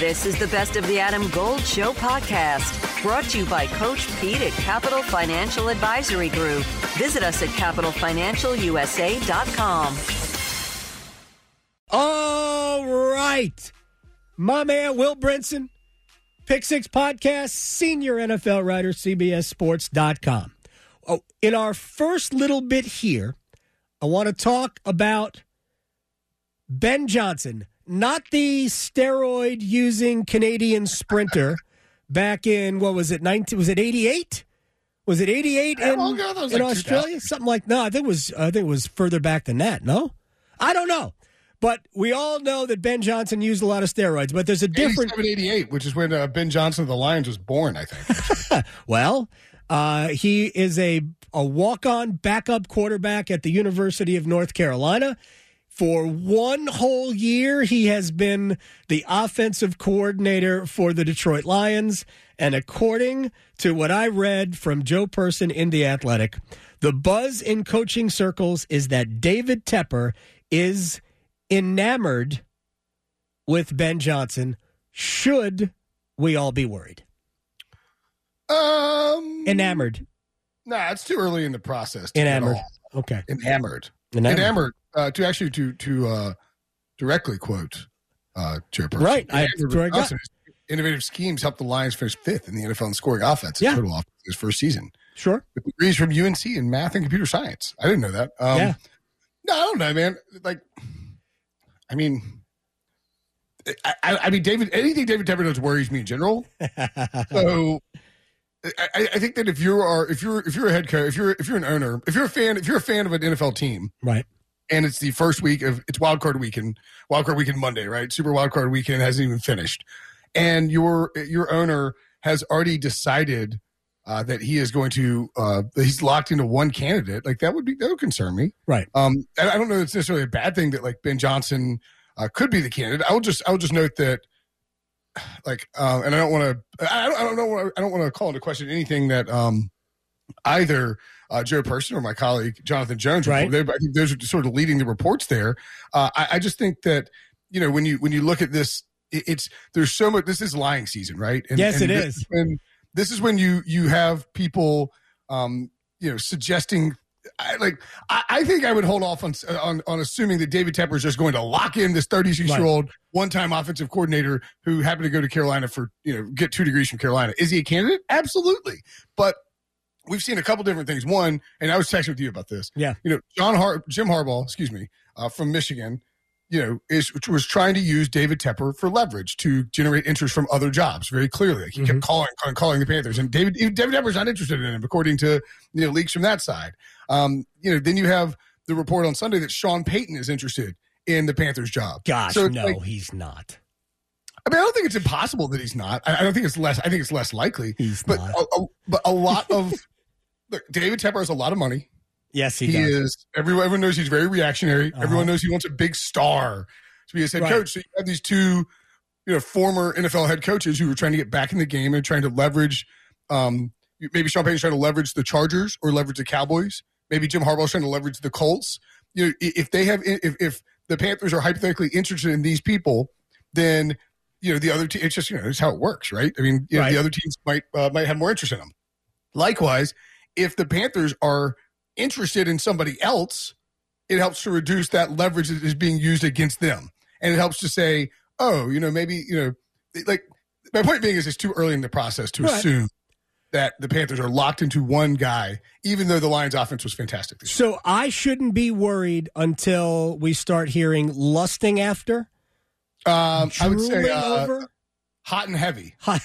This is the Best of the Adam Gold Show podcast, brought to you by Coach Pete at Capital Financial Advisory Group. Visit us at capitalfinancialusa.com. All right. My man, Will Brinson, Pick Six Podcast, senior NFL writer, CBSSports.com. Oh, in our first little bit here, I want to talk about Ben Johnson, not the steroid using Canadian sprinter back in, what was it, 19, was it 88? Was it 88 in, ago? In like Australia? Something like, no, I think it was, I think it was further back than that, no? I don't know. But we all know that Ben Johnson used a lot of steroids, but there's a different. 87, 88, which is when uh, Ben Johnson of the Lions was born, I think. Well, uh, he is a, a walk on backup quarterback at the University of North Carolina. For one whole year, he has been the offensive coordinator for the Detroit Lions. And according to what I read from Joe Person in The Athletic, the buzz in coaching circles is that David Tepper is enamored with Ben Johnson. Should we all be worried? um, Enamored. Nah, it's too early in the process. to Enamored. Okay. Enamored. Enamored. Enamored. Uh, to actually to to uh, directly quote uh, Joe Person. Right, I- where I Innovative schemes helped the Lions finish fifth in the NFL in scoring offense. Yeah. total offense his first season. Sure. With degrees from UNC in math and computer science. I didn't know that. Um, Yeah. No, I don't know, man. Like, I mean, I, I, I mean, David. Anything David Tepper does worries me in general. So, I, I- I think that if you are, if you're, if you're a head coach, if you're, if you're an owner, if you're a fan, if you're a fan of an NFL team, right. and it's the first week of it's wild card weekend, wild card weekend Monday, right? Super wild card weekend hasn't even finished, and your your owner has already decided uh, that he is going to uh, he's locked into one candidate. Like that would be that would concern me. Right. Um, and I don't know. It's necessarily a bad thing that like Ben Johnson uh, could be the candidate. I will just I will just note that. Like, uh, and I don't want to. I don't, I don't know. I don't want to call into question anything that um, either uh, Joe Person or my colleague Jonathan Jones. Right. They, I think those are sort of leading the reports there. Uh, I, I just think that you know when you when you look at this, it, it's there's so much. This is lying season, right? And, Yes, and it this is. when this is when you you have people, um, you know, suggesting. I, like I, I think I would hold off on, on on assuming that David Tepper is just going to lock in this 36 year old one time offensive coordinator who happened to go to Carolina for you know get two degrees from Carolina. Is he a candidate? Absolutely, but we've seen a couple different things. One, and I was texting with you about this. Yeah. You know, John Har- Jim Harbaugh, excuse me, uh, from Michigan, you know, is was trying to use David Tepper for leverage to generate interest from other jobs. Very clearly, like he kept calling, calling, calling the Panthers, and David David Tepper's not interested in him, according to you know leaks from that side. Um, you know, then you have the report on Sunday that Sean Payton is interested in the Panthers job. Gosh, So no, like- he's not. I mean, I don't think it's impossible that he's not. I, I don't think it's less. I think it's less likely. He's but not. A, a- but a lot of look, David Tepper has a lot, of money. Yes, he, He, does. is. Everyone, everyone knows he's very reactionary. Uh-huh. Everyone knows he wants a big star to be his head Right. coach. So you have these two, you know, former NFL head coaches who are trying to get back in the game and trying to leverage. Um, maybe Sean Payton's trying to leverage the Chargers or leverage the Cowboys. Maybe Jim Harbaugh's trying to leverage the Colts. You know, if they have, if if the Panthers are hypothetically interested in these people, then you know the other team. It's just you know it's how it works, right? I mean, you know, Right. the other teams might uh, might have more interest in them. Likewise, if the Panthers are interested in somebody else, it helps to reduce that leverage that is being used against them, and it helps to say, oh, you know, maybe you know, like my point being is it's too early in the process to Right. assume that the Panthers are locked into one guy, even though the Lions' offense was fantastic. So I shouldn't be worried until we start hearing lusting after. Um, I would say uh, over. hot and heavy, Hi-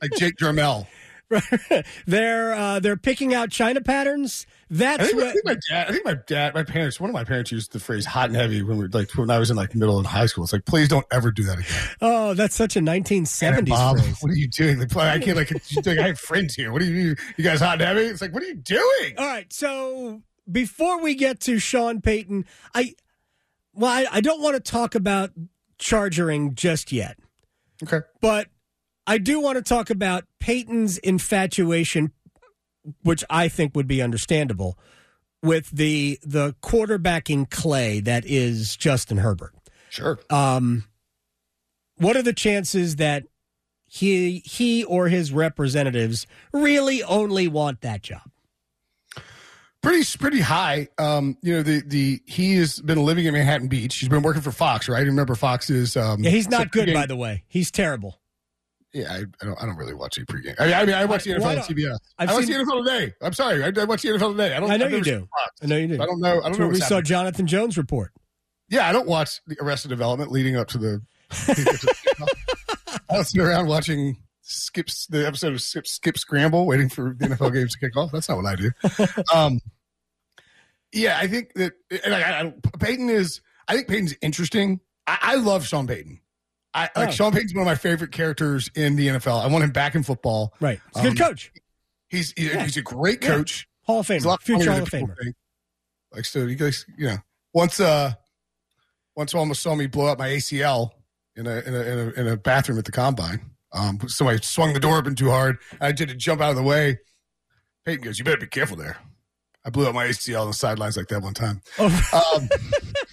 like Jake Jarmel. they're uh, they're picking out China patterns. I That's think, I what. think my dad. I think my dad. My parents. One of my parents used the phrase "hot and heavy" when we were like when I was in like middle and high school. It's like, please don't ever do that again. Oh, that's such a 1970s Bob, phrase. what are you doing? Like, I can't like. like, I have friends here. What are you? You guys hot and heavy? It's like, what are you doing? All right, so before we get to Sean Payton, I well, I, I don't want to talk about chargering just yet, Okay. but I do want to talk about Peyton's infatuation, which I think would be understandable, with the the quarterbacking clay that is Justin Herbert. Sure. Um, what are the chances that he he or his representatives really only want that job? Pretty pretty high. Um, you know, the the he has been living in Manhattan Beach. He's been working for Fox, right? Remember Fox is um Yeah, he's not good by the way. He's terrible. Yeah, I, I, don't. I don't really watch any pregame. I mean, I, mean, I watch the NFL on CBS. I've I watch seen, the NFL today. I'm sorry, I, I watch the NFL today. I don't. I know you do. I know you do. I don't know. I don't know. we saw Jonathan Jones report. Yeah, I don't watch the Arrested Development leading up to the. I was sitting around watching skips the episode of Skip Skip Scramble, waiting for the NFL games to kick off. That's not what I do. Um, yeah, I think that and I, I, Peyton is. I think Peyton's interesting. I, I love Sean Payton. I like oh. Sean Payton's one of my favorite characters in the NFL. I want him back in football. Right, he's a good um, coach. He's he's, yeah. he's, a great coach. Yeah. Hall of Famer, future Hall of Famer. Think. Like so, you guys, you know, once uh, once almost saw me blow up my ACL in a in a in a, in a bathroom at the combine. Um, somebody swung the door open too hard. I had to jump out of the way. Peyton goes, "You better be careful there." I blew up my ACL on the sidelines like that one time. Oh. Um,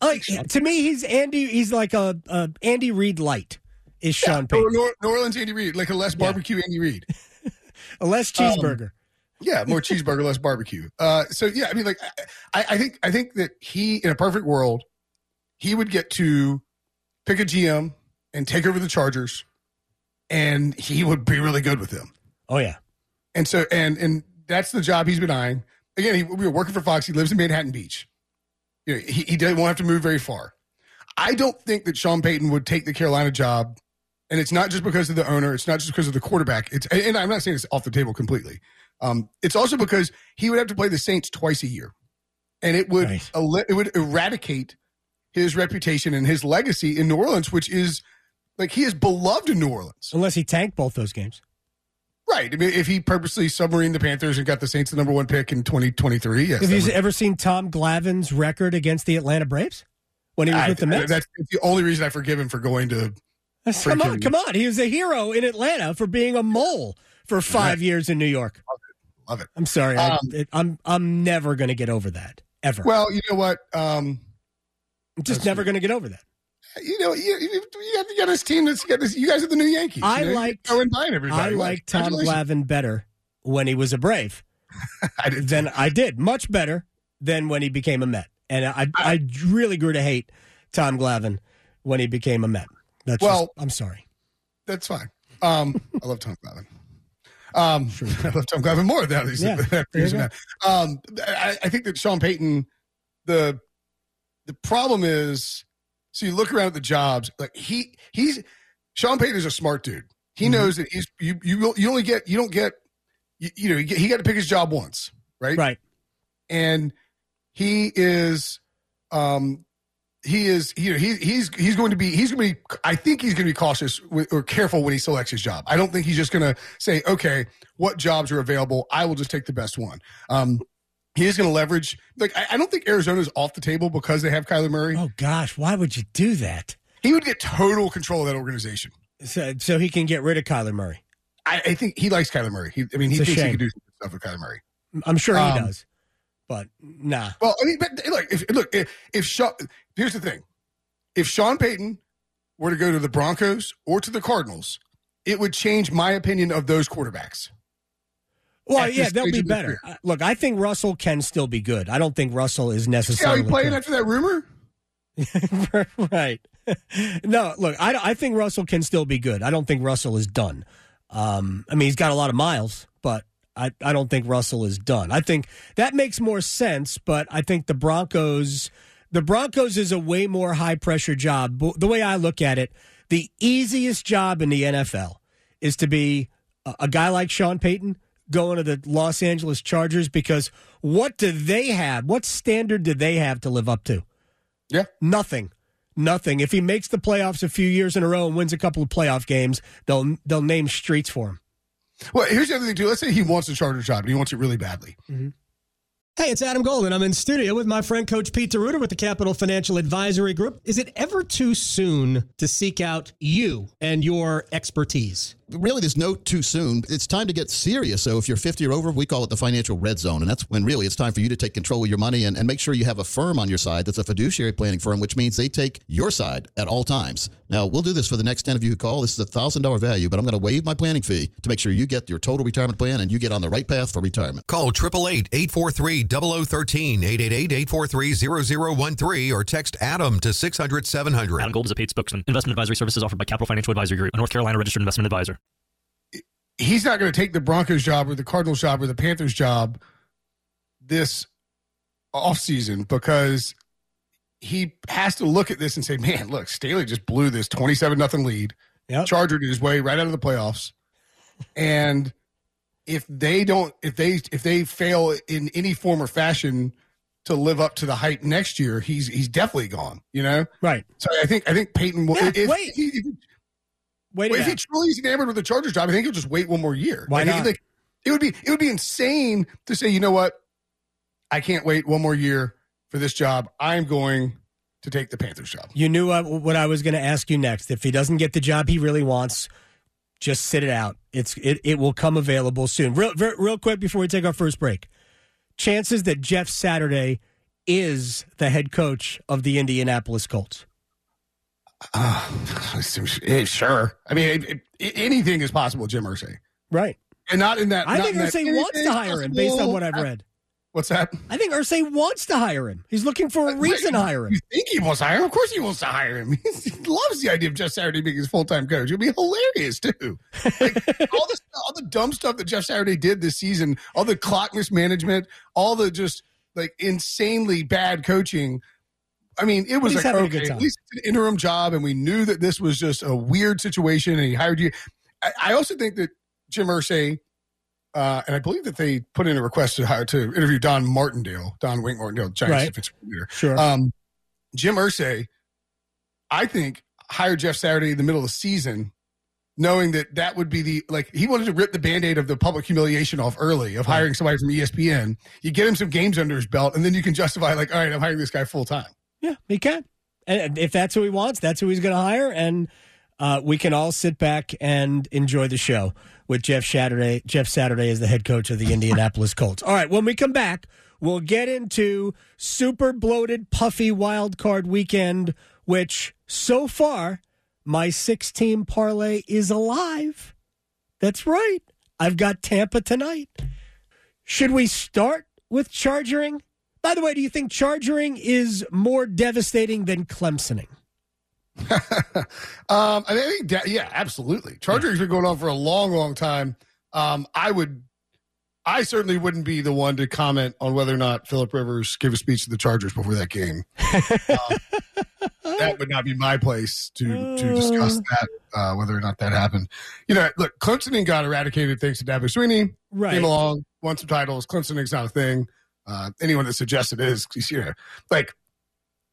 uh, to me, he's Andy. He's like a, a Andy Reid light. Is Sean yeah, Payton? New, New Orleans Andy Reid, like a less barbecue yeah. Andy Reid, a less cheeseburger. Um, yeah, more cheeseburger, less barbecue. Uh, so yeah, I mean, like, I, I think I think that he, in a perfect world, he would get to pick a GM and take over the Chargers, and he would be really good with them. Oh yeah, and so and and that's the job he's been eyeing. Again, he, we were working for Fox. He lives in Manhattan Beach. You know, he, he won't have to move very far. I don't think that Sean Payton would take the Carolina job, and it's not just because of the owner. It's not just because of the quarterback. It's and I'm not saying it's off the table completely. Um, it's also because he would have to play the Saints twice a year, and it would right. it would eradicate his reputation and his legacy in New Orleans, which is like he is beloved in New Orleans. Unless he tanked both those games. Right. I mean, if he purposely submarined the Panthers and got the Saints the number one pick in 2023, yes. Have you would... ever seen Tom Glavine's record against the Atlanta Braves when he was I, with the Mets? That's the only reason I forgive him for going to. Come on, come on. He was a hero in Atlanta for being a mole for five years in New York. Love it. Love it. I'm sorry. Um, I, it, I'm I'm never going to get over that ever. Well, you know what? Um, I'm just never going to get over that you know, you, you, you got this team that's got this. You guys are the new Yankees. I you know, buying everybody. I like Tom Glavine better when he was a Brave. I did. Then I did much better than when he became a Met, and I I, I really grew to hate Tom Glavine when he became a Met. That's well, just, I'm sorry. That's fine. Um, I love Tom Glavine. Um, sure. I love Tom Glavine more than he's yeah, that. Um, I, I think that Sean Payton, the the problem is so you look around at the jobs, like he he's Sean Payton is a smart dude. He mm-hmm. knows that he's you you you only get you don't get you, you know he, he got to pick his job once, right? Right. And he is um he is you know he he's he's going to be he's going to be I think he's going to be cautious with, or careful when he selects his job. I don't think he's just going to say okay, what jobs are available? I will just take the best one. Um he is going to leverage. Like I, I don't think Arizona's off the table because they have Kyler Murray. Oh gosh, why would you do that? He would get total control of that organization. So, so he can get rid of Kyler Murray. I, I think he likes Kyler Murray. He, I mean, he it's thinks he can do stuff with Kyler Murray. I'm sure he um, does, but nah. Well, I mean, but look, if, look, if, if Sean, here's the thing: if Sean Payton were to go to the Broncos or to the Cardinals, it would change my opinion of those quarterbacks. Well, yeah, they'll be better. Look, I think Russell can still be good. I don't think Russell is necessarily. Yeah, he playing after that rumor. right. no, look, I, I think Russell can still be good. I don't think Russell is done. Um, I mean, he's got a lot of miles, but I, I don't think Russell is done. I think that makes more sense, but I think the Broncos, the Broncos is a way more high pressure job. The way I look at it, the easiest job in the NFL is to be a, a guy like Sean Payton going to the Los Angeles Chargers because what do they have? What standard do they have to live up to? Yeah. Nothing. Nothing. If he makes the playoffs a few years in a row and wins a couple of playoff games, they'll they'll name streets for him. Well, here's the other thing too. Let's say he wants a Charger job and he wants it really badly. Mm-hmm. Hey, it's Adam Golden. I'm in studio with my friend Coach Pete D'Arruda with the Capital Financial Advisory Group. Is it ever too soon to seek out you and your expertise? really there's no too soon. It's time to get serious. So if you're 50 or over, we call it the financial red zone. And that's when really it's time for you to take control of your money and, and make sure you have a firm on your side that's a fiduciary planning firm, which means they take your side at all times. Now, we'll do this for the next 10 of you who call. This is a $1,000 value, but I'm going to waive my planning fee to make sure you get your total retirement plan and you get on the right path for retirement. Call 888-843-0013, 888-843-0013, or text Adam to 600-700. Adam Gold is a paid spokesman. Investment advisory services offered by Capital Financial Advisory Group, a North Carolina registered investment advisor he's not going to take the Broncos job or the Cardinals job or the Panthers job this offseason because he has to look at this and say, man, look, Staley just blew this 27 nothing lead, yep. chargered his way right out of the playoffs. And if they don't, if they, if they fail in any form or fashion to live up to the hype next year, he's, he's definitely gone, you know? Right. So I think, I think Peyton will, yeah, if, wait. If, if, Wait, if he truly is enamored with the Chargers job, I think he'll just wait one more year. Why like, not? Like, it would be it would be insane to say, you know what, I can't wait one more year for this job. I'm going to take the Panthers job. You knew what I was going to ask you next. If he doesn't get the job he really wants, just sit it out. It's it, it will come available soon. Real real quick before we take our first break. Chances that Jeff Saturday is the head coach of the Indianapolis Colts. Uh, sure. I mean, it, it, anything is possible, Jim Irsay. Right. And not in that. I think Irsay wants to hire him based on what I've read. What's that? I think Irsay wants to hire him. He's looking for a uh, reason to hire him. You think he wants to hire him? Of course he wants to hire him. he loves the idea of Jeff Saturday being his full time coach. It'd be hilarious too. Like all the all the dumb stuff that Jeff Saturday did this season, all the clock mismanagement, all the just like insanely bad coaching. I mean, it was like okay, at least it's an interim job, and we knew that this was just a weird situation, and he hired you. I, I also think that Jim Irsay, uh, and I believe that they put in a request to hire to interview Don Martindale, Don Wink Martindale, Giants right. defensive leader. Sure. Um, Jim Irsay, I think, hired Jeff Saturday in the middle of the season, knowing that that would be the like he wanted to rip the band-aid of the public humiliation off early of hiring somebody from ESPN. You get him some games under his belt, and then you can justify like, all right, I'm hiring this guy full time. Yeah, he can. And if that's who he wants, that's who he's going to hire. And uh, we can all sit back and enjoy the show with Jeff Saturday. Jeff Saturday is the head coach of the Indianapolis Colts. All right, when we come back, we'll get into super bloated, puffy wild card weekend, which so far my six team parlay is alive. That's right. I've got Tampa tonight. Should we start with chargering? by the way, do you think chargering is more devastating than Clemsoning? um, I think, yeah, absolutely. Chargering's been going on for a long, long time. Um, I would, I certainly wouldn't be the one to comment on whether or not Philip Rivers gave a speech to the Chargers before that game. um, that would not be my place to to discuss uh. that, uh, whether or not that happened. You know, look, Clemson got eradicated thanks to Dabo Swinney. Right. Came along, won some titles. Clemsoning's not a thing. Uh, anyone that suggests it is, you know, like,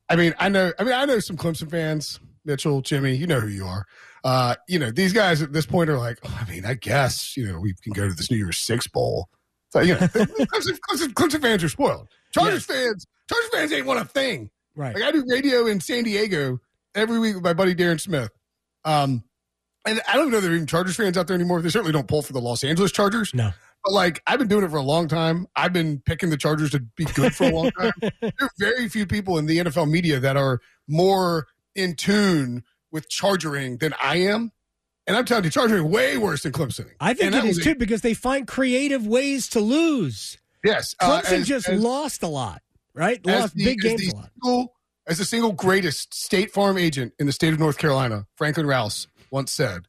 I mean, I know, I mean, I know some Clemson fans, Mitchell, Jimmy, you know who you are. Uh, you know, these guys at this point are like, oh, I mean, I guess, you know, we can go to this New Year's Six bowl. So, you know, Clemson, Clemson, Clemson, fans are spoiled. Chargers yes. fans, Chargers fans ain't want a thing. Right. Like I do radio in San Diego every week with my buddy Darren Smith. Um, and I don't know if there are even Chargers fans out there anymore. They certainly don't pull for the Los Angeles Chargers. No. But like I've been doing it for a long time. I've been picking the Chargers to be good for a long time. there are very few people in the NFL media that are more in tune with chargering than I am. And I'm telling you, chargering way worse than Clemson. I think it is too because they find creative ways to lose. Yes, uh, Clemson as, just as, lost a lot, right? Lost the, big games a lot. Single, as the single greatest State Farm agent in the state of North Carolina, Franklin Rouse once said,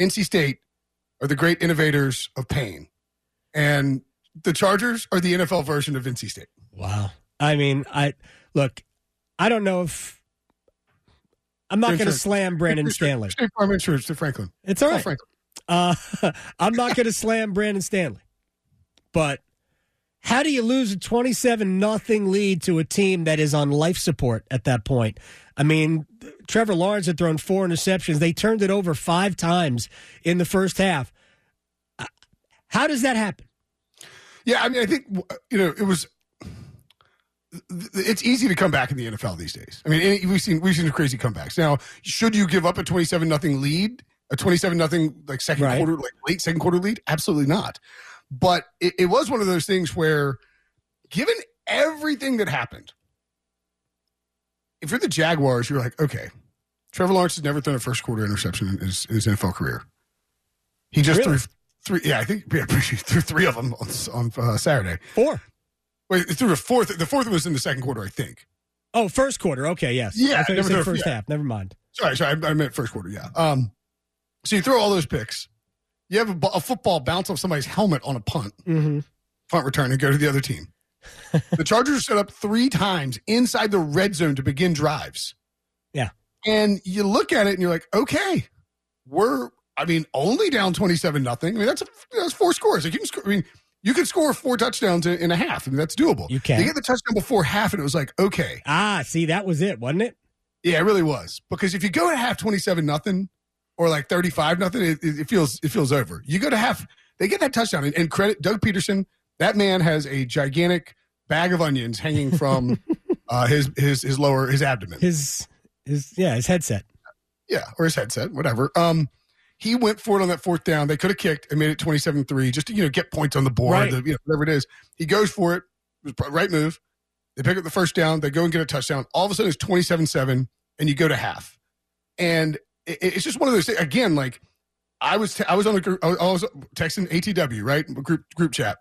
"NC State are the great innovators of pain." and the Chargers are the NFL version of NC State. Wow. I mean, I look. I don't know if I'm not going to slam Brandon Staley. State Farm Insurance to Franklin. It's all right. Franklin. Uh, I'm not going to slam Brandon Staley, but how do you lose a 27 nothing lead to a team that is on life support at that point? I mean, Trevor Lawrence had thrown four interceptions. They turned it over five times in the first half. How does that happen? Yeah, I mean, I think you know it was it's easy to come back in the NFL these days. I mean, we've seen we've seen crazy comebacks. Now, should you give up a twenty-seven nothing lead, a twenty-seven nothing like second Right. quarter, like late second quarter lead? Absolutely not. But it, it was one of those things where, given everything that happened, if you're the Jaguars, you're like, okay, Trevor Lawrence has never thrown a first quarter interception in his, in his NFL career. He just Really? threw three. Yeah, I think yeah, he threw three of them on, on uh, Saturday. Four. Wait, he threw a fourth. The fourth was in the second quarter, I think. Oh, first quarter. Okay, yes. Yeah, I never know- first yeah. half. Never mind. Sorry, sorry, I, I meant first quarter. Yeah. Um, so you throw all those picks. You have a, a football bounce off somebody's helmet on a punt, Mm-hmm. punt return, and go to the other team. the Chargers set up three times inside the red zone to begin drives. Yeah. And you look at it and you're like, okay, we're, I mean, only down 27 nothing. I mean, that's, a, that's four scores. Like you can score, I mean, you could score four touchdowns in, a half. I mean, that's doable. You can. They get the touchdown before half, and it was like, okay. Ah, see, that was it, wasn't it? Yeah, it really was. Because if you go to half 27 nothing or like 35 nothing, it, it it feels it feels over. You go to half, they get that touchdown. And, and credit Doug Pederson, that man has a gigantic bag of onions hanging from uh, his his his lower his abdomen. His his yeah, his headset. yeah, or his headset, whatever. Um he went for it on that fourth down. They could have kicked and made it 27-3 just to, you know, get points on the board, Right. the, you know, whatever it is. He goes for it. It right move. They pick up the first down. They go and get a touchdown. All of a sudden, it's 27 7, and you go to half. And it, it's just one of those things. Again, like I was, I was on the group, I was, I was texting ATW, right? Group, group chat.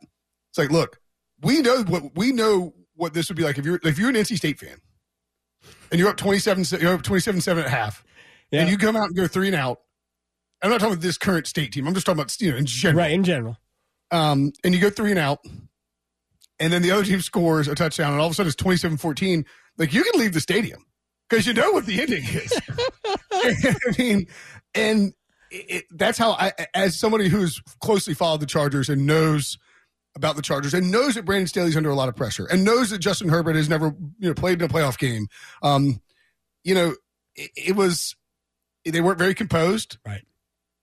It's like, look, we know what, we know what this would be like if you're, if you're an NC State fan and you're up 27, you're up 27 7 at half, Yeah. and you come out and go three and out. I'm not talking about this current state team. I'm just talking about, you know, in general Right, in general. um, and you go three and out, and then the other team scores a touchdown, and all of a sudden it's 27 14. Like, you can leave the stadium because you know what the ending is. I mean, and it, that's how I, as somebody who's closely followed the Chargers and knows about the Chargers and knows that Brandon Staley's under a lot of pressure and knows that Justin Herbert has never, you know, played in a playoff game. Um, you know, it, it was, they weren't very composed Right.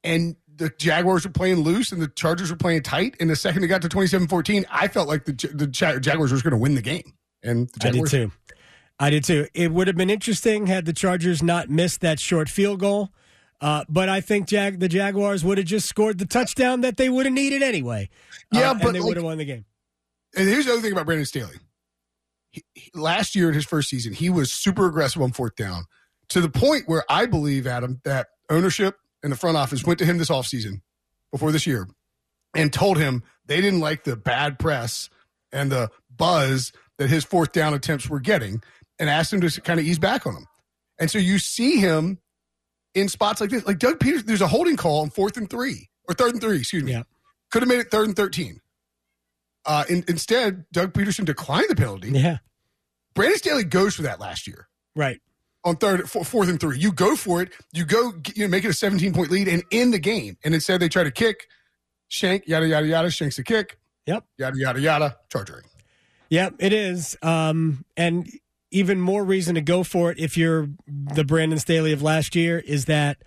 And the Jaguars were playing loose and the Chargers were playing tight. And the second it got to 27-14, I felt like the the Ja- Jaguars was going to win the game. And the I did Jaguars, too. I did too. It would have been interesting had the Chargers not missed that short field goal. Uh, but I think Jag- the Jaguars would have just scored the touchdown that they would have needed anyway. Uh, Yeah, and but they like- would have won the game. And here's the other thing about Brandon Staley. He, he- last year in his first season, he was super aggressive on fourth down to the point where I believe, Adam, that ownership and the front office went to him this offseason before this year and told him they didn't like the bad press and the buzz that his fourth down attempts were getting and asked him to kind of ease back on them. And so you see him in spots like this. Like Doug Peters, there's a holding call on fourth and three or third and three, excuse me. Yeah. Could have made it third and 13. Uh, in, instead, Doug Pederson declined the penalty. Yeah. Brandon Staley goes for that last year Right. On third, fourth and three. You go for it. You go, you know, make it a 17 point lead and end the game. And instead, they try to kick, shank, yada yada yada. Shanks the kick, Yep. yada yada yada. Charging. Yep, it is. Um, and even more reason to go for it if you're the Brandon Staley of last year is that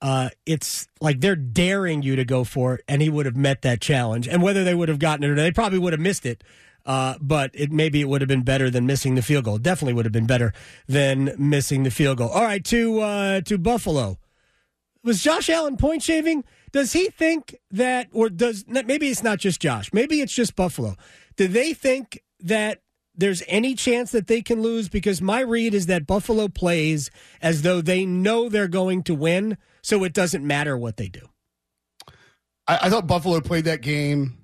uh, it's like they're daring you to go for it, and he would have met that challenge. And whether they would have gotten it or not, they probably would have missed it. Uh, but it maybe it would have been better than missing the field goal. Definitely would have been better than missing the field goal. All right, to uh, to Buffalo. Was Josh Allen point shaving? Does he think that, or does maybe it's not just Josh? Maybe it's just Buffalo. Do they think that there's any chance that they can lose? Because my read is that Buffalo plays as though they know they're going to win, so it doesn't matter what they do. I, I thought Buffalo played that game.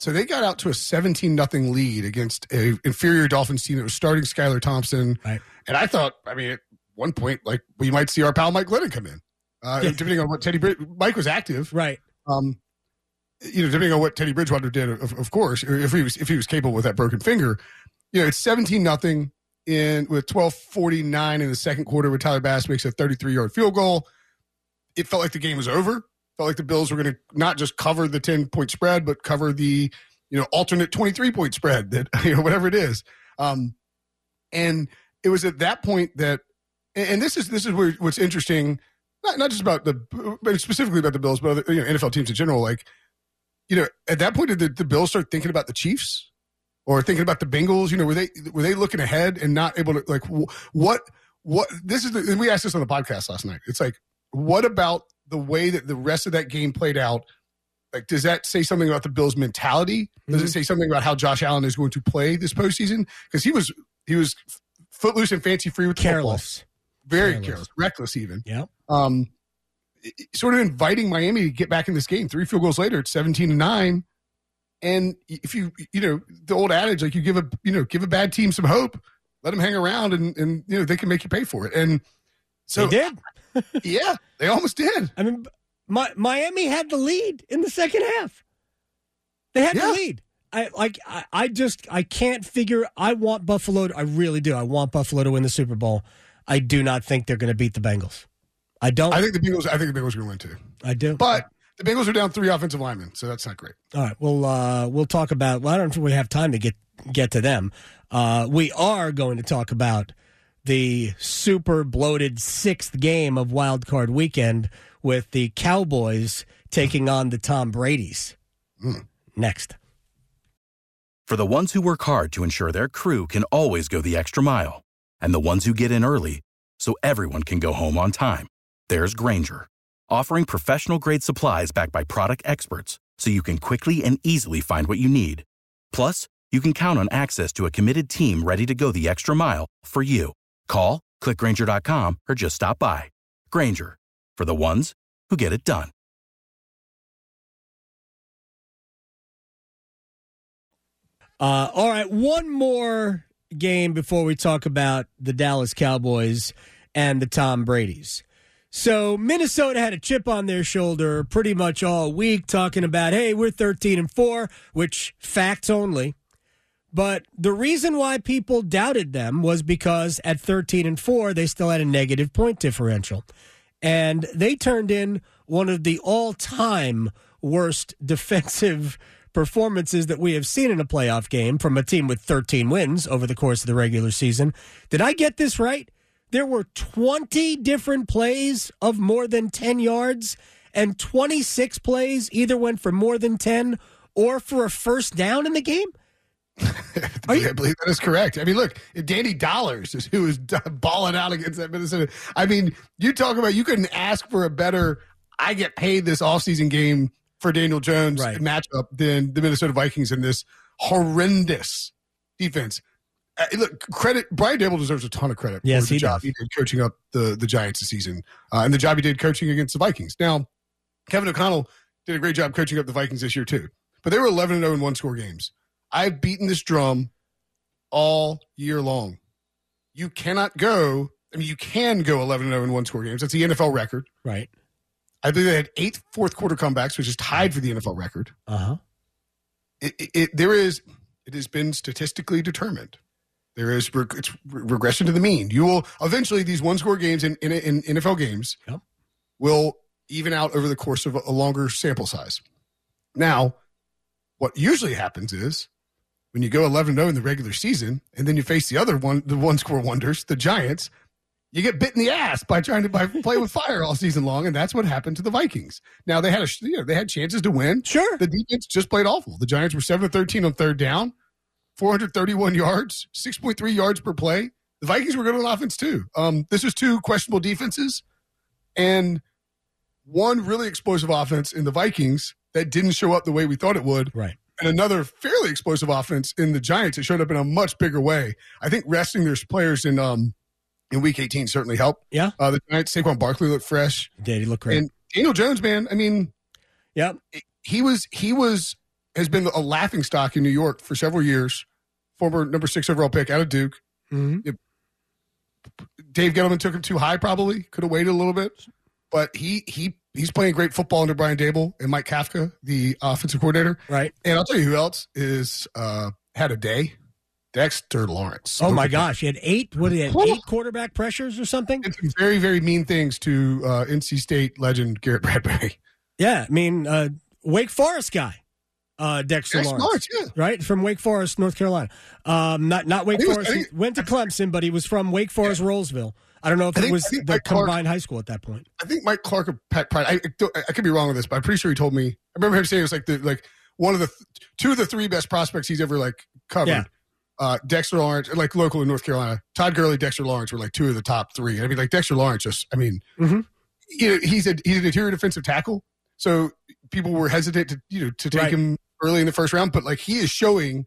So they got out to a 17 nothing lead against a inferior Dolphins team that was starting Skylar Thompson. Right. And I thought, I mean, at one point, like we might see our pal Mike Glennon come in. Uh, depending on what Teddy Brid- Mike was active. Right. Um, you know, depending on what Teddy Bridgewater did, of, of course, if he was if he was capable with that broken finger, you know, it's seventeen nothing in with twelve forty nine in the second quarter. With Tyler Bass makes a thirty three yard field goal, it felt like the game was over. Felt like the Bills were going to not just cover the ten point spread, but cover the you know alternate twenty three point spread that you know whatever it is. Um, and it was at that point that, and this is this is where what's interesting not, not just about the but specifically about the Bills, but other, you know, NFL teams in general. Like, you know, at that point, did the, the Bills start thinking about the Chiefs? or thinking about the Bengals? You know, were they were they looking ahead and not able to like what what this is? The, we asked this on the podcast last night. It's like what about the way that the rest of that game played out? Like, does that say something about the Bills' mentality? Does mm-hmm. it say something about how Josh Allen is going to play this postseason? Because he was he was footloose and fancy free with careless, football. very careless. careless, reckless even. Yeah. Um, sort of inviting Miami to get back in this game. Three field goals later, it's seventeen to nine. And if you you know the old adage, like you give a you know give a bad team some hope, let them hang around, and and you know they can make you pay for it. And so they did. yeah, they almost did. I mean, my, Miami had the lead in the second half. They had yeah. the lead. I like. I, I just. I can't figure. I want Buffalo. To, I really do. I want Buffalo to win the Super Bowl. I do not think they're going to beat the Bengals. I don't. I think the Bengals. I think the Bengals are going to win too. I do. But the Bengals are down three offensive linemen, so that's not great. All right. Well, uh, we'll talk about. Well, I don't think we have time to get get to them. Uh, we are going to talk about the super bloated sixth game of Wild Card Weekend with the Cowboys taking on the Tom Brady's. Mm. Next. For the ones who work hard to ensure their crew can always go the extra mile, and the ones who get in early so everyone can go home on time, there's Grainger, offering professional grade supplies backed by product experts so you can quickly and easily find what you need. Plus, you can count on access to a committed team ready to go the extra mile for you. Call, clickgrainger.com, or just stop by. Grainger, for the ones who get it done. Uh, all right, one more game before we talk about the Dallas Cowboys and the Tom Brady's. So Minnesota had a chip on their shoulder pretty much all week, talking about, hey, we're 13 and 4, which facts only. But the reason why people doubted them was because at 13 and 4, they still had a negative point differential. And they turned in one of the all time worst defensive performances that we have seen in a playoff game from a team with 13 wins over the course of the regular season. Did I get this right? There were 20 different plays of more than 10 yards, and 26 plays either went for more than 10 or for a first down in the game. I believe that is correct. I mean, look, Danny Dollars is who is balling out against that Minnesota. I mean, you talk about you couldn't ask for a better. I get paid this offseason game for Daniel Jones right. matchup than the Minnesota Vikings in this horrendous defense. Uh, look, credit Brian Daboll deserves a ton of credit yes, for the he job does. he did coaching up the the Giants this season uh, and the job he did coaching against the Vikings. Now, Kevin O'Connell did a great job coaching up the Vikings this year too, but they were 11 and 0 in one score games. I've beaten this drum all year long. You cannot go. I mean, you can go 11 0 in one score games. That's the NFL record. Right. I believe they had eight fourth quarter comebacks, which is tied for the NFL record. Uh huh. It, it, it, there is, it has been statistically determined. There is reg- it's regression to the mean. You will eventually these one score games in, in, in NFL games yep. will even out over the course of a, a longer sample size. Now, what usually happens is when you go 11 0 in the regular season and then you face the other one, the one score wonders, the Giants, you get bit in the ass by trying to by play with fire all season long, and that's what happened to the Vikings. Now they had a you know they had chances to win. Sure, the defense just played awful. The Giants were 7 13 on third down, four hundred thirty one yards, six point three yards per play. The Vikings were good on offense too. Um, this was two questionable defenses, and one really explosive offense in the Vikings that didn't show up the way we thought it would. Right and another fairly explosive offense in the Giants. It showed up in a much bigger way. I think resting their players in um in Week 18 certainly helped. Yeah, uh, the Giants Saquon Barkley looked fresh. He did he looked great? And Daniel Jones, man, I mean, yeah, he was he was has been a laughing stock in New York for several years. Former number six overall pick out of Duke. Mm-hmm. It, Dave Gettleman took him too high, probably could have waited a little bit, but he he he's playing great football under Brian Daboll and Mike Kafka, the offensive coordinator. Right. And I'll tell you who else is uh, had a day. Dexter Lawrence. Oh my gosh, he had eight. What did he had eight quarterback pressures or something. Very very mean things to uh, NC State legend Garrett Bradbury. Yeah, I mean uh, Wake Forest guy. Uh, Dexter Lawrence, Lawrence yeah. right from Wake Forest, North Carolina. Um, not not Wake Forest. Was, he went to Clemson, but he was from Wake Forest, yeah. I don't know if I it think, was the combined Clark, high school at that point. I think Mike Clark of Pat Pride. I, I, I, could be wrong with this, but I'm pretty sure he told me. I remember him saying it was like the like one of the two of the three best prospects he's ever like covered. Yeah. Uh, Dexter Lawrence, like local in North Carolina, Todd Gurley, Dexter Lawrence were like two of the top three. I mean, like Dexter Lawrence, just I mean, Mhm. you know, he's a he's an interior defensive tackle, so people were hesitant to you know to take Right. him early in the first round, but like he is showing,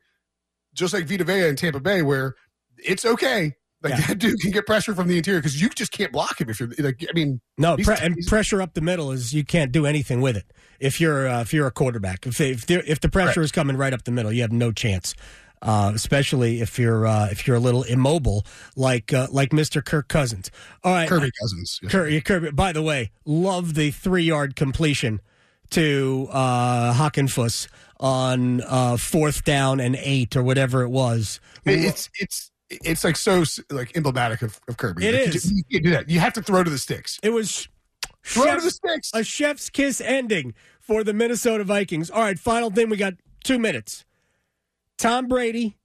just like Vita Vea in Tampa Bay, where it's okay. Like Yeah. that dude can get pressure from the interior because you just can't block him if you're like. I mean, No, pre- and pressure up the middle is you can't do anything with it. If you're uh, if you're a quarterback, if if, if the pressure is coming right up the middle, you have no chance. Uh, especially if you're uh, if you're a little immobile, like uh, like Mr. Kirk Cousins. All right, Kirby Cousins. Kirby, Kirby. By the way, love the three yard completion to uh, Hockenfuss on uh, fourth down and eight or whatever it was. It's it's it's like so like emblematic of, of Kirby. It Like, you is. just- You, can't do that. You have to throw to the sticks. It was Throw to the sticks. a chef's kiss ending for the Minnesota Vikings. All right, final thing. We got two minutes. Tom Brady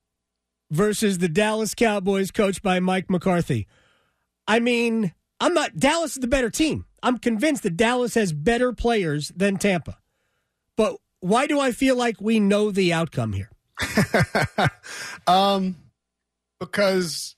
versus the Dallas Cowboys, coached by Mike McCarthy. I mean, I'm not. Dallas is the better team. I'm convinced that Dallas has better players than Tampa. But why do I feel like we know the outcome here? um, because.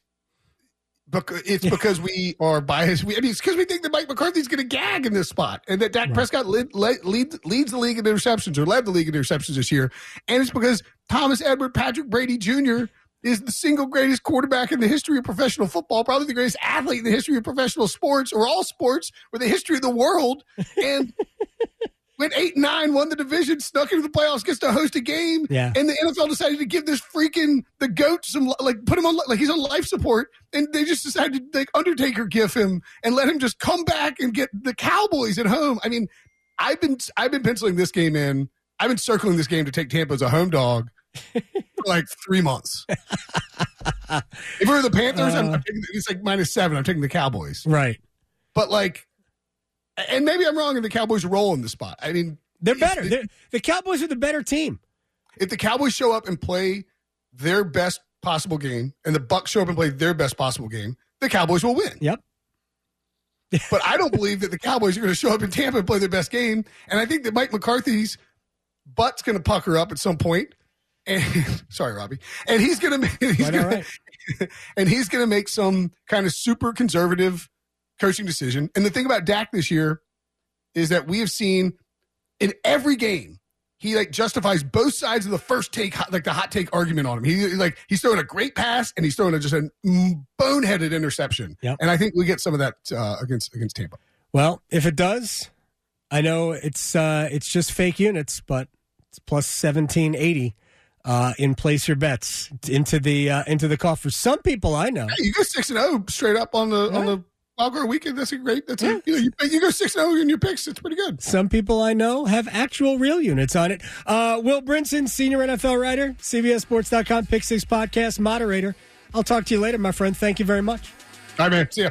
Because it's because we are biased. We, I mean, it's because we think that Mike McCarthy's going to gag in this spot, and that Dak Prescott lead, lead, lead, leads the league in interceptions or led the league in interceptions this year. And it's because Thomas Edward Patrick Brady Jr. is the single greatest quarterback in the history of professional football, probably the greatest athlete in the history of professional sports or all sports or the history of the world. And went eight nine, won the division, snuck into the playoffs, gets to host a game. Yeah. And the NFL decided to give this freaking the goat some like put him on like he's on life support, and they just decided to like Undertaker give him and let him just come back and get the Cowboys at home. I mean, I've been I've been penciling this game in. I've been circling this game to take Tampa as a home dog for like three months. if we're the Panthers, I'm, I'm uh. taking, it's like minus seven. I'm taking the Cowboys, Right. but like, and maybe I'm wrong, and the Cowboys roll in the spot. I mean, They're better. the- They're, the Cowboys are the better team. if the Cowboys show up and play their best possible game, and the Bucks show up and play their best possible game, the Cowboys will win. Yep. But I don't believe that the Cowboys are going to show up in Tampa and play their best game. And I think that Mike McCarthy's butt's going to pucker up at some point. And sorry, Robbie. And he's going to he's all going right. and he's going to make some kind of super conservative coaching decision. And the thing about Dak this year is that we have seen in every game he like justifies both sides of the first take, like the hot take argument on him. He like he's throwing a great pass and he's throwing a, just a boneheaded interception. Yep. And I think we get some of that uh, against against Tampa. Well, if it does, I know it's uh, it's just fake units, but it's plus seventeen eighty uh, in place your bets into the uh, into the coffer. Some people I know. Hey, you go six and zero straight up on the on the wild card weekend. That's a great. That's a, you know you, you go six and zero in your picks. It's pretty good. Some people I know have actual real units on it. Uh, Will Brinson, senior NFL writer, CBSSports.com, Pick Six Podcast moderator. I'll talk to you later, my friend. Thank you very much. All right, man. See ya.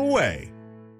away.